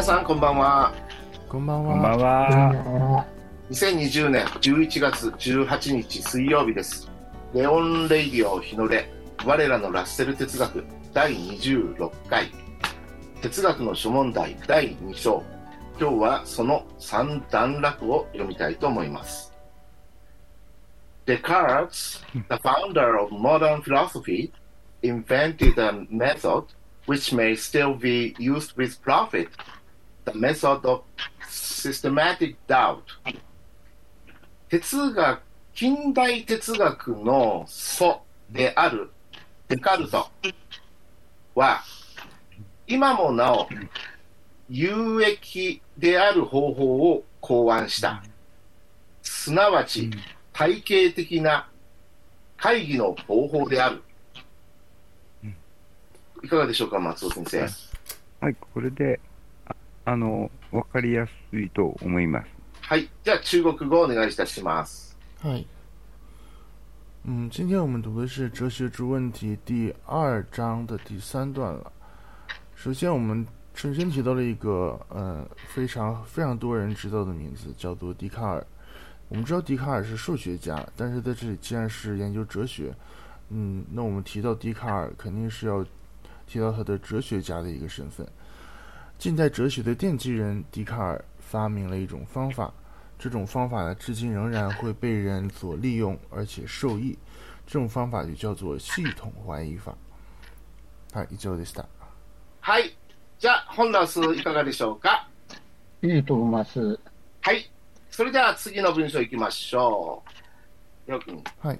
皆さんこんばんは。こんばんこんばんは。は。2020年11月18日水曜日です。レオン・レイディオ日の出、我らのラッセル哲学第26回。哲学の諸問題第2章。今日はその3段落を読みたいと思います。Descartes, the founder of modern philosophy, invented a method which may still be used with profit, the method of systematic doubt. 哲学、近代哲学の祖であるデカルトは、今もなお有益である方法を考案した。すなわち、体系的な会議の方法である。いかがでしょうか、松尾先生？はい、これで、ああの、わかりやすいと思います。はい。じゃあ、中国語お願いいたします。嗨，嗯，今天我们读的是《哲学之问题》第二章的第三段了。首先，我们首先提到了一个呃非常非常多人知道的名字，叫做笛卡尔。我们知道笛卡尔是数学家，但是在这里既然是研究哲学，嗯，那我们提到笛卡尔，肯定是要提到他的哲学家的一个身份。 近代哲学的奠基人笛卡尔发明了一种方法，这种方法呢，至今仍然会被人所利用，而且受益。这种方法就叫做系统怀疑法。はい、以上でした。はい。じゃあ、本ラスいかがでしょうかいいと思います。はい。それでは次の文章いきましょう。よくん。はい。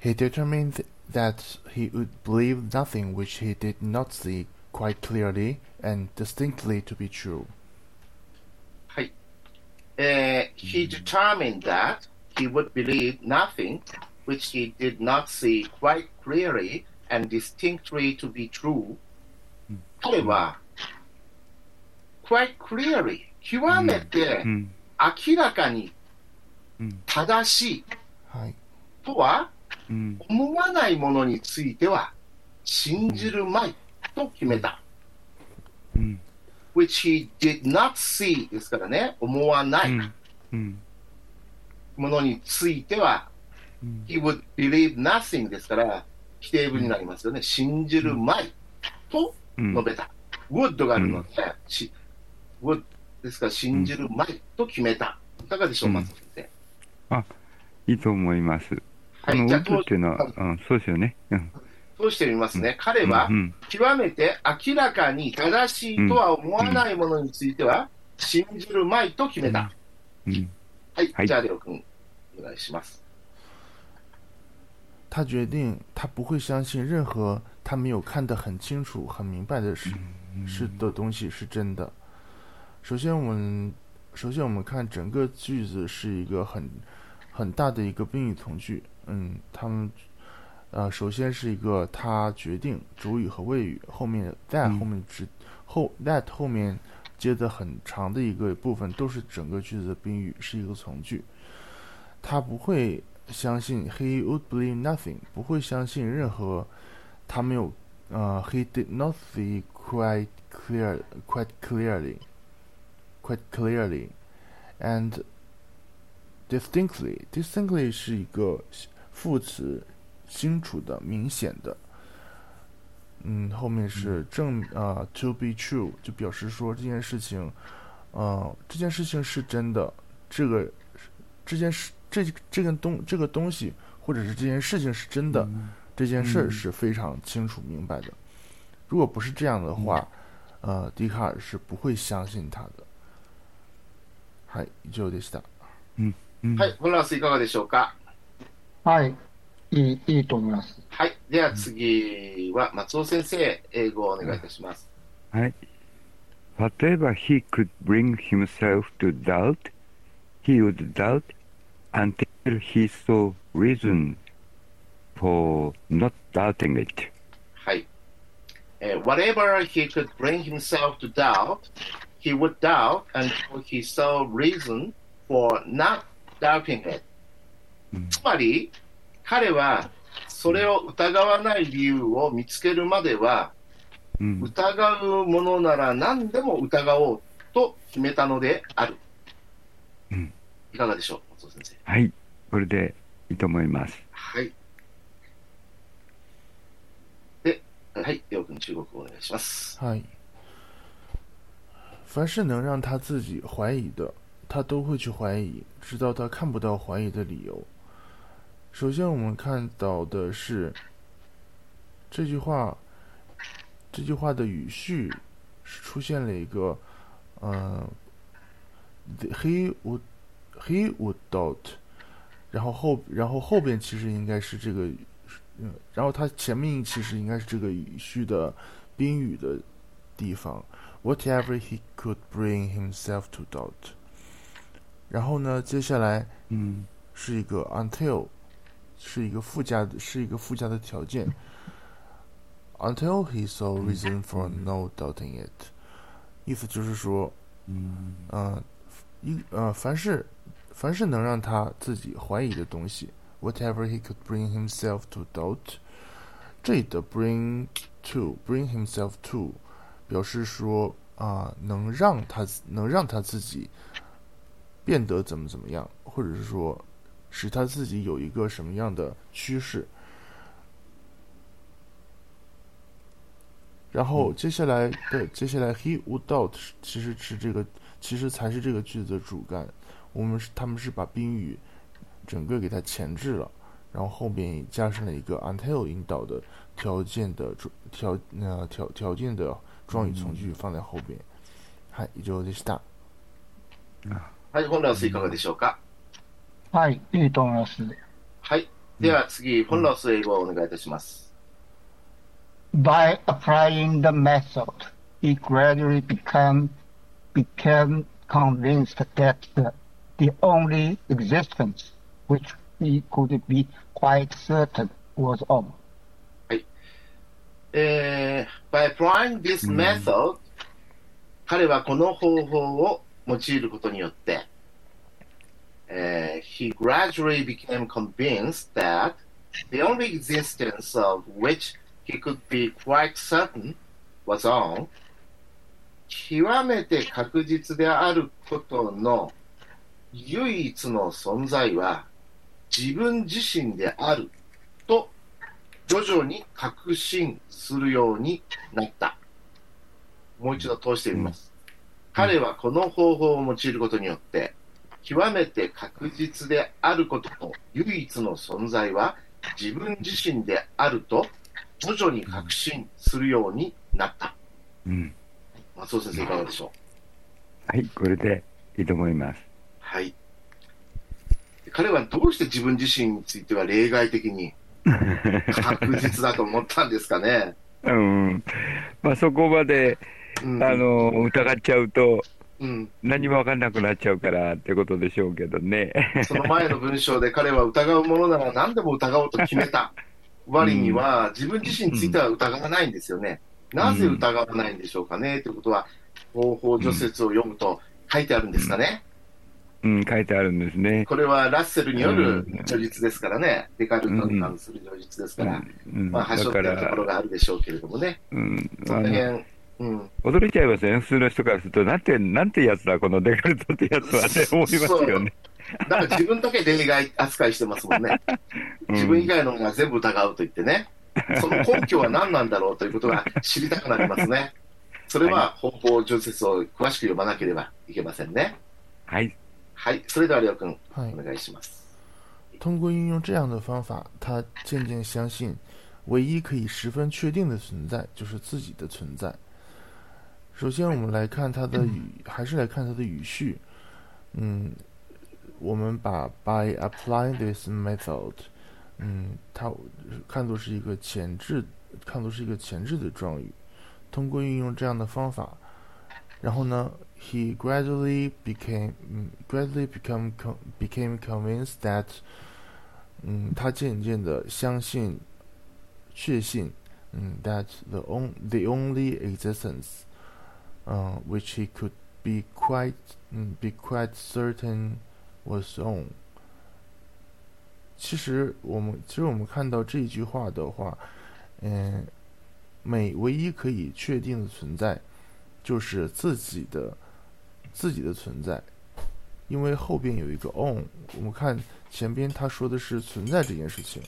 He determined that he would believe nothing which he did not see quite clearly and distinctly to be true. はい。えー he determined that he would believe nothing which he did not see quite clearly and distinctly to be true. 彼は、quite clearly、極めてうん。明らかにうん。正しいはい。とはうん。思わないものについては信じるまい と決めた。うん。which he did not see ですからね、思わない。ものについては、うん。he would believe nothing ですから、否定文になりますよね。信じるまいとうん述べた。would があるので、し would ですから、信じるまいと決めた。いかがでしょう、うん松尾先生？いいと思います。はい、あ、ウッドっていうのは、うん、そうですよね。うん。通してみますね。彼はう、ん。極めて明らかに正しいとは思わないものについては、信じるまいと決めた。はいじゃあ、レオ君、お願いします。他决定，他不会相信任何他没有看得很清楚、很明白的事是的东西是真的。首先，我们首先我们看整个句子是一个很很大的一个宾语从句。嗯，他们呃，首先是一个它决定主语和谓语，后面 that 嗯后面直后 that 后面接的很长的一个部分都是整个句子的宾语，是一个从句。他不会相信，he would believe nothing，不会相信任何他没有呃，he did not see quite clear quite clearly quite clearly and distinctly distinctly 是一个副词，清楚的、明显的。嗯，后面是正呃 to be true，就表示说这件事情，呃，这件事情是真的，这个这件事这这个东这个东西或者是这件事情是真的，这件事儿嗯是非常清楚明白的。如果不是这样的话，呃，笛卡尔是不会相信他的。はい、以上でした。うん。はい、フランスいかがでしょうかはい。 いい、いいと思います。はい。では次は松尾先生、英語をお願いいたします。はい。Whatever he could bring himself to doubt, he would doubt until he saw reason for not doubting it. はい。えー whatever he could bring himself to doubt, he would doubt until he saw reason for not doubting it. うんつまり、 彼はそれを疑わない理由を見つけるまでは、うん。疑うものなら何でも疑おうと決めたのである。うんいかがでしょう、松尾先生。はい。これでいいと思います。はい。で、はい、レオ君、中国語お願いします。嗨，凡是能让他自己怀疑的，他都会去怀疑，直到他看不到怀疑的理由。首先，我们看到的是这句话，这句话的语序是出现了一个，嗯、t h e would he would doubt，然后后然后后边其实应该是这个，嗯，然后它前面其实应该是这个语序的宾语的地方，whatever he could bring himself to doubt。然后呢，接下来嗯。是一个 until，是一个附加的，是一个附加的条件。Until he saw reason for no doubting it，意思就是说。嗯、一呃，凡是凡是能让他自己怀疑的东西，whatever he could bring himself to doubt，这里的 bring to bring himself to 表示说啊、能让他能让他自己变得怎么怎么样，或者是说使他自己有一个什么样的趋势。然后接下来的接下来 he would doubt 是其实是这个其实才是这个句子的主干。我们是他们是把宾语整个给它前置了，然后后边也加上了一个 until 引导的条件的主条呃条条件的状语从句放在后边。はい、以上でした。はい、本ラウスいかがでしょうか。 はい、いいと思います。はい。では次、本ラウス英語をお願いいたします。By applying the method, he gradually became, became convinced that the, only existence which he could be quite certain was of. えー、by applying this うん method、彼はこの方法を用いることによって、えー he gradually became convinced that the only existence of which he could be quite certain was on 極めて確実であることの唯一の存在は自分自身であると徐々に確信するようになった。もう一度通してみます。彼はこの方法を用いることによって、極めて確実であることの唯一の存在は自分自身であると徐々に確信するようになった。うん。松尾先生いかがでしょう？はい。これでいいと思います。はい。彼はどうして自分自身については例外的に確実だと思ったんですかね？うん。まあそこまで、うん、あの、疑っちゃうとうん、何もわかんなくなっちゃうからってことでしょうけどね。その前の文章で彼は疑うものなら何でも疑おうと決めた 割には、自分自身については疑わないんですよね。なぜ疑わないんでしょうかねということは、方法除説を読むと書いてあるんですかね。うん、書いてあるんですね。これはラッセルによるうん叙述ですからね。デカルトに関する叙述ですから、うん、まあ、だ端折ってるところ、があるでしょうけれどもね。うん、その辺、うん。驚いちゃいますよね、普通の人からすると、なんて、なんてやつだ、このデカルトってやつはって思いますよね。だから自分だけ例外扱いしてますもんね。うん自分以外のものは全部疑うと言ってね。その根拠は何なんだろうということが知りたくなりますね。それは方法除説を詳しく読まなければいけませんね。はい。はい。それでは、りょうくん、はいお願いします。通过运用这样的方法，他渐渐相信，唯一可以十分确定的存在就是自己的存在。首先，我们来看它的语，还是来看它的语序。嗯，我们把 by applying this method，嗯，它看作是一个前置，看作是一个前置的状语。通过运用这样的方法，然后呢，he gradually became，嗯，gradually become became convinced that，嗯，他渐渐的相信，确信，嗯，that the on the only existence，嗯，which he could be quite，嗯，be quite certain was on。其实我们其实我们看到这一句话的话，嗯，每唯一可以确定的存在，就是自己的自己的存在，因为后边有一个 on。我们看前边他说的是存在这件事情，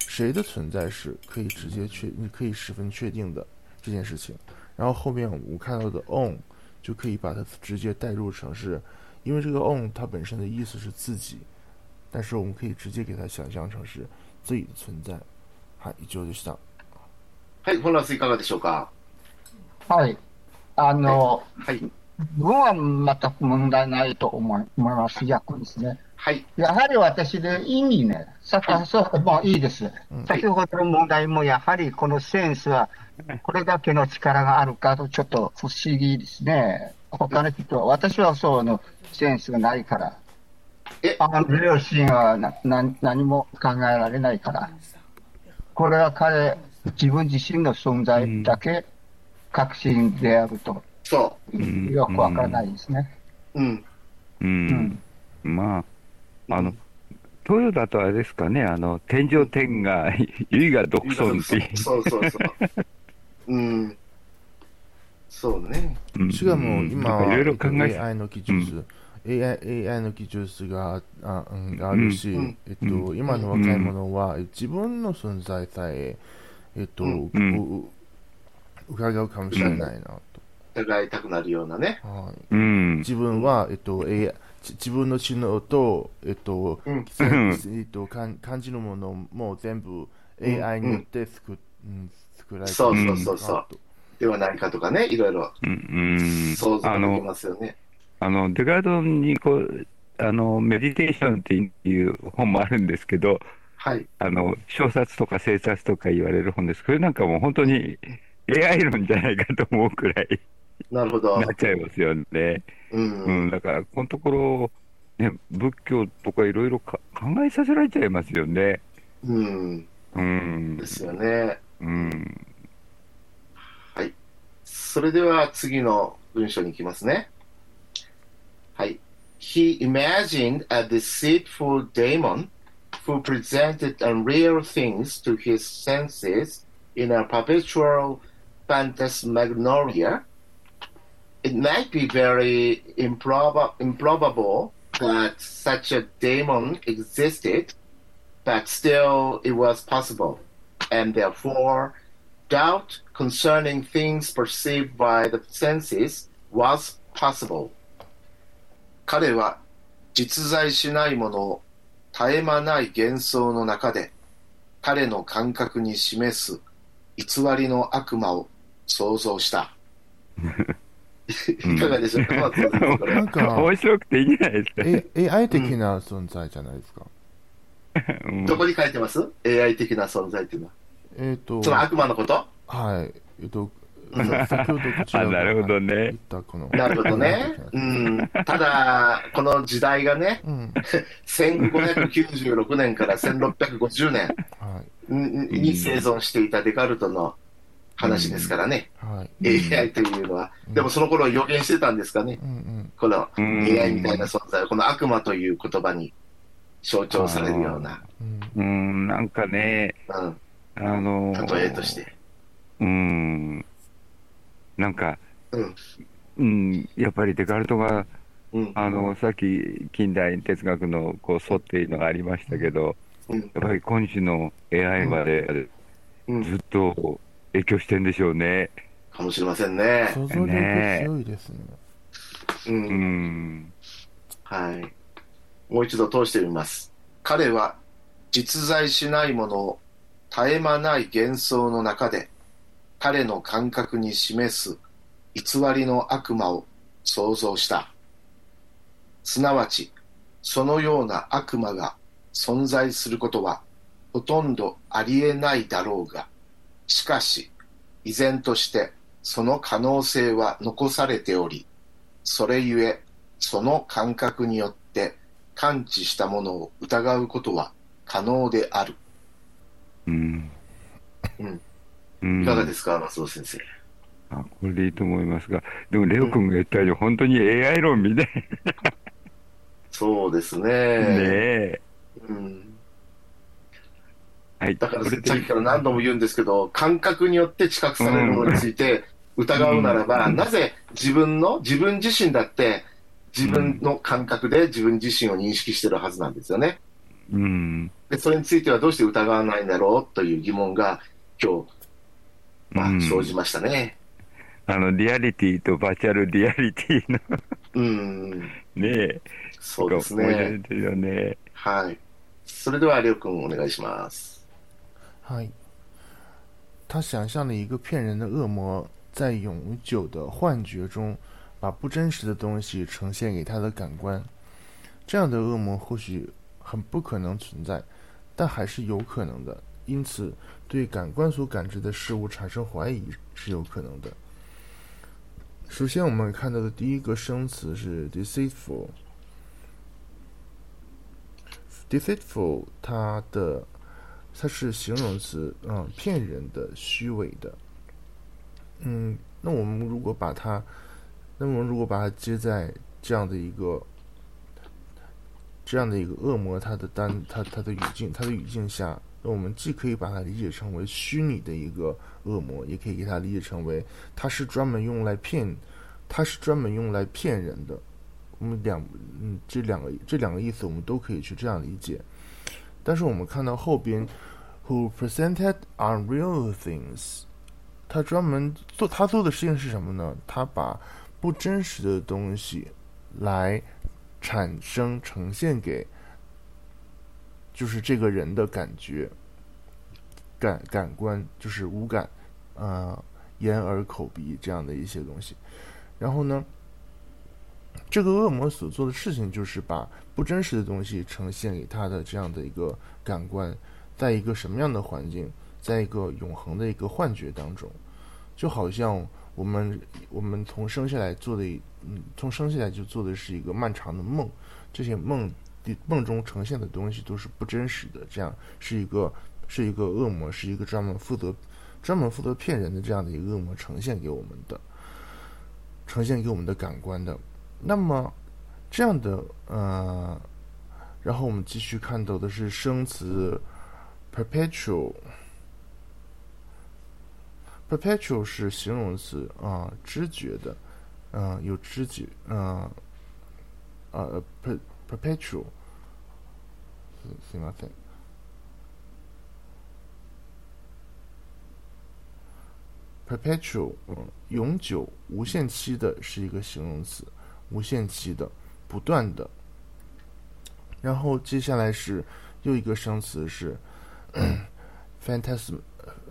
谁的存在是可以直接确，你可以十分确定的这件事情。然后后面我们看到的 on 就可以把它直接代入成是，因为这个 on 它本身的意思是自己，但是我们可以直接给它想象成是自己的存在。はい、以上でした。はい、フォランスいかがでしょうかはい。あの、はい。 文は全く問題ないと思い思います、逆ですね。はい。やはり私で意味ね、さそう、もういいです。先ほどの問題もやはりこのセンスは、これだけの力があるかとちょっと不思議ですね。他の人は、私はそうのセンスがないから。え？あの両親はなな何も考えられないから。これは彼、自分自身の存在だけ確信であると、そうんよくわからないですね。う。うん。うん。まあ、あの、トヨだとあれですかね、あの、天上天が、唯我独尊っていう。そうそうそう。うん。そうね。うんしかも今いろいろ考えて AI の技術、AI, AI の技術があ,、うん、あるし、うんえっと、今の若い者は自分の存在さえ、えっとうんうんう伺うかもしれないなと、疑いたくなるようなね。はい、うん。自分は、えっと AI、ち自分の知能と、えっとうん えっと、感感じるものも全部 AI によって作,、うん、作られてそうるそうそうそうではないかとかね、いろいろうんうん想像できあの、ますよね。あの、デカードにこう、あの、メディテーションっていう本もあるんですけど、はい。あの、小冊とか生冊とか言われる本です。これなんかもう本当に AI 論じゃないかと思うくらいなるほどな。っちゃいますよね。う。うんん、だから、このところ、ね、仏教とかいろいろか考えさせられちゃいますよね。うん。うんで。すよね。うん。それでは次の文章に行きますね。はい。He imagined a deceitful demon who presented unreal things to his senses in a perpetual phantasmagoria. It might be very improb- improbable that such a demon existed, but still it was possible, and therefore doubt concerning things perceived by the senses was possible. 彼は実在しないものを絶え間ない幻想の中で彼の感覚に示す偽りの悪魔を想像した。いかがでしょう？か、松尾先生これ。なんか面白くていいんじゃないですか。え AI 的な存在じゃないですか、うん。どこに書いてます ?AI 的な存在っていうのは。えっ、とその悪魔のこと？はい。えっ、と先ほどこちらがあなるほどね。言ったこの。なるほどね。うん。ただ、この時代がね、うん。1596年から1650年はい。に生存していたデカルトの話ですからね、はい。AI というのは。でもその頃予言してたんですかね、うん。うんこのうん。AI みたいな存在、この悪魔という言葉に象徴されるような、うん。うん、なんかね、うん、あの例えとして。うん、なんか、うん。うん、やっぱりデカルトが、うん、あの、さっき近代哲学のこう、祖っていうのがありましたけど、うん、やっぱり今日の AI までうん。ずっと影響してんでしょうね。かもしれませんね。想像力ね強いですねう、うんん。はい。もう一度通してみます。彼は実在しないものを絶え間ない幻想の中で彼の感覚に示す偽りの悪魔を想像した。すなわち、そのような悪魔が存在することはほとんどありえないだろうが、しかし、依然としてその可能性は残されており、それゆえ、その感覚によって感知したものを疑うことは可能である。うん。うんうんいかがですか、松尾先生？あこれでいいと思いますが、でもレオ君が言ったように、本当に AI 論みたいそうですね。ねえ。うん、はい。はい。だからさっきから何度も言うんですけど、感覚によって知覚されるものについて疑うならば、うんなぜ自分の、自分自身だって、自分の感覚で自分自身を認識してるはずなんですよね。うん。で、それについてはどうして疑わないんだろうという疑問が今日、まあ、うん生じましたね。あの、リアリティとバーチャルリアリティのうん、ねえ、そうですね。ね。はい。それでは、りょうくんお願いします。嗨，他想象了一个骗人的恶魔，在永久的幻觉中，把不真实的东西呈现给他的感官。这样的恶魔或许很不可能存在，但还是有可能的。因此，对感官所感知的事物产生怀疑是有可能的。首先，我们看到的第一个生词是 deceitful。deceitful，它的它是形容词，嗯，骗人的、虚伪的。嗯，那我们如果把它，那么如果把它接在这样的一个这样的一个恶魔，它的单，它它的语境，它的语境下，那我们既可以把它理解成为虚拟的一个恶魔，也可以给它理解成为它是专门用来骗，它是专门用来骗人的。我们两，嗯，这两个这两个意思我们都可以去这样理解。但是我们看到后边，who presented unreal things，他专门做他做的事情是什么呢？他把不真实的东西来产生呈现给，就是这个人的感觉、感感官，就是五感，呃，眼耳口鼻这样的一些东西。然后呢，这个恶魔所做的事情就是把不真实的东西呈现给他的这样的一个感官，在一个什么样的环境，在一个永恒的一个幻觉当中，就好像我们我们从生下来做的，嗯，从生下来就做的是一个漫长的梦，这些梦的梦中呈现的东西都是不真实的，这样是一个是一个恶魔，是一个专门负责专门负责骗人的这样的一个恶魔呈现给我们的，呈现给我们的感官的。那么这样的呃，然后我们继续看到的是生词 perpetual。perpetual 是形容词啊、知觉的，嗯、有知觉，嗯、呃，per perpetual，すみません。perpetual，嗯，永久、无限期的是一个形容词，无限期的、 不断的。然后接下来是又一个生词是 phantasm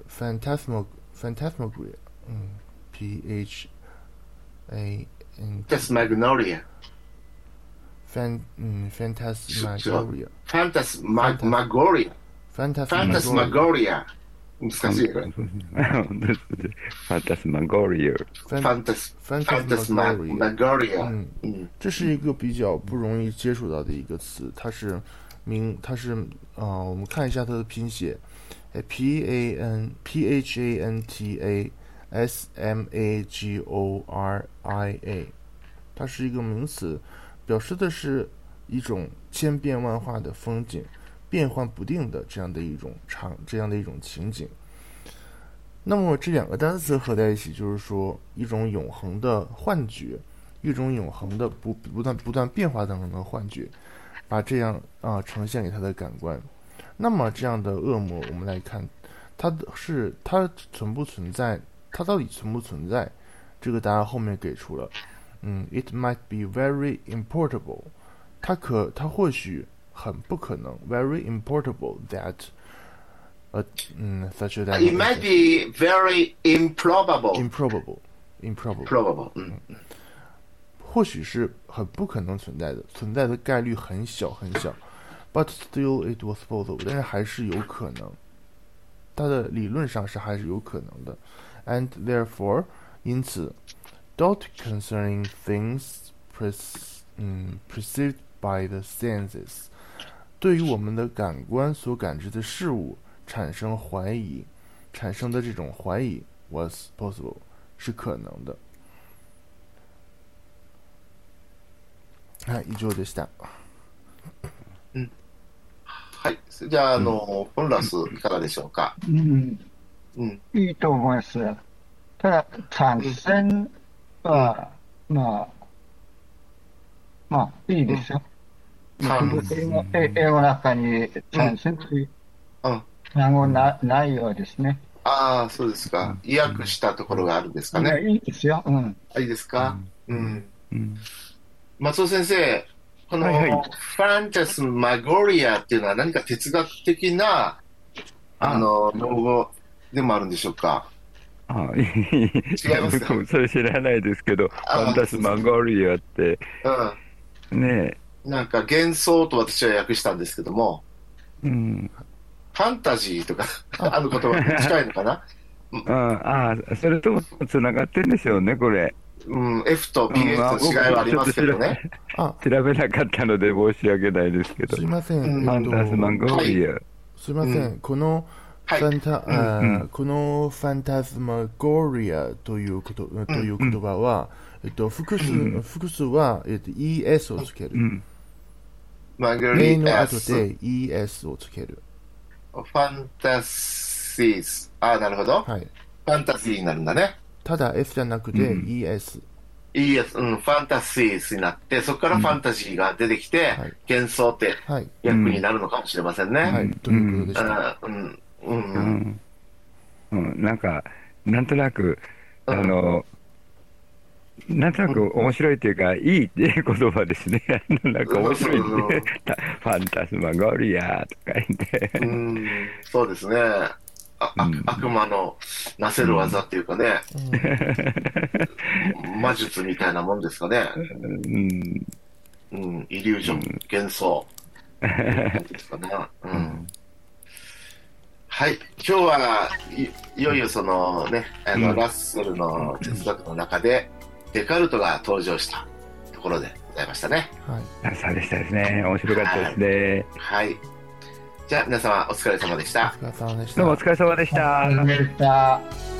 phantasmal phantasmagoria，嗯，p h a n That's Magnolia。fan 嗯 phantasmagoria Phantasmagoria。phantasmagoria Phantasmagoria。難しいこれ。本当ですねファンタスマゴリア。 Phantas phantasmagoria。 Phantasmagoria。嗯，嗯，这是一个比较不容易接触到的一个词，它是名，它是啊、呃我们看一下它的拼写呃，P A N P H A N T A S M A G O R I A，它是一个名词，表示的是一种千变万化的风景， 变幻不定的这样的一种场，这样的一种情景。那么这两个单词合在一起，就是说一种永恒的幻觉，一种永恒的不不断不断变化当中的幻觉，把这样啊、呈现给他的感官。那么这样的恶魔，我们来看，它是它存不存在？它到底存不存在？这个答案后面给出了，嗯，it might be very importable，它可它或许很不可能，very importable that，呃，嗯，such that It might be very improbable. improbable improbable， Probable. 嗯，或许是很不可能存在的，存在的概率很小很小，but still it was possible，但是还是有可能，它的理论上是还是有可能的，and therefore，因此，doubt concerning things pres 嗯 perceived by the senses， 对于我们的感官所感知的事物产生怀疑，产生的这种怀疑 was possible 是可能的。はい、以上でした。 はい。じゃあ、あの、ポンラス、いかがでしょうか。うん、うん。いいと思います。ただ、参戦は、まあ、まあ、いいですよ。 参英語え英語の中に参戦といううん。単語なないようですね。ああ、そうですか。意訳したところがあるんですかね。いいですよ。うん。あいいですか？うん。うん松尾先生、この、はいはいファンタスマゴリアっていうのは何か哲学的な、あの、用語でもあるんでしょうか？あいやますも それ知らないですけど、フあァンタスマゴリアって、うん。ねなんか幻想と私は訳したんですけども、うん、ファンタジーとか、あの言葉に近いのかな？ああ、それともつながってんでしょうね、これ。うん、F と PH の違いはありますけどね。あ、調べなかったので申し訳ないですけど。すいません。うんファンタスマゴリア。すいません、うこのフはいァンタ、このファンタズマゴリアということ、という言葉は、えっと、複数、うん複数は、えっと、ES をつける。うん。マグ A リの。後で ES をつける。ファンタシーズ。ああ、なるほど。はい。ファンタジーになるんだね。ただ F じゃなくてうん ES。うん、ファンタシーズになって、そこからファンタジーが出てきて、はい幻想ってはい。役になるのかもしれませんね。はい。ということでした。う？ん、うん、うん、ううん。ん。うん、なんか、なんとなく、あうんの、なんとなく面白いっていうか、いいっていう言葉ですね。なんか面白いうんね。ファンタスマゴリアとか言って。うん、そうですね。ああうん悪魔のなせる技っていうかね、魔術みたいなもんですかね。うん。うん、イリュージョン、幻想。ですかね。うん。はい。今日はい、いよいよそのね、あの、うんラッセルの哲学の中で、デカルトが登場したところでございましたね。はい。そうでしたですね。面白かったですね。はい。じゃあ、皆様お疲れ様でした。お疲れ様でしたどうもお。疲れ様でした。でした。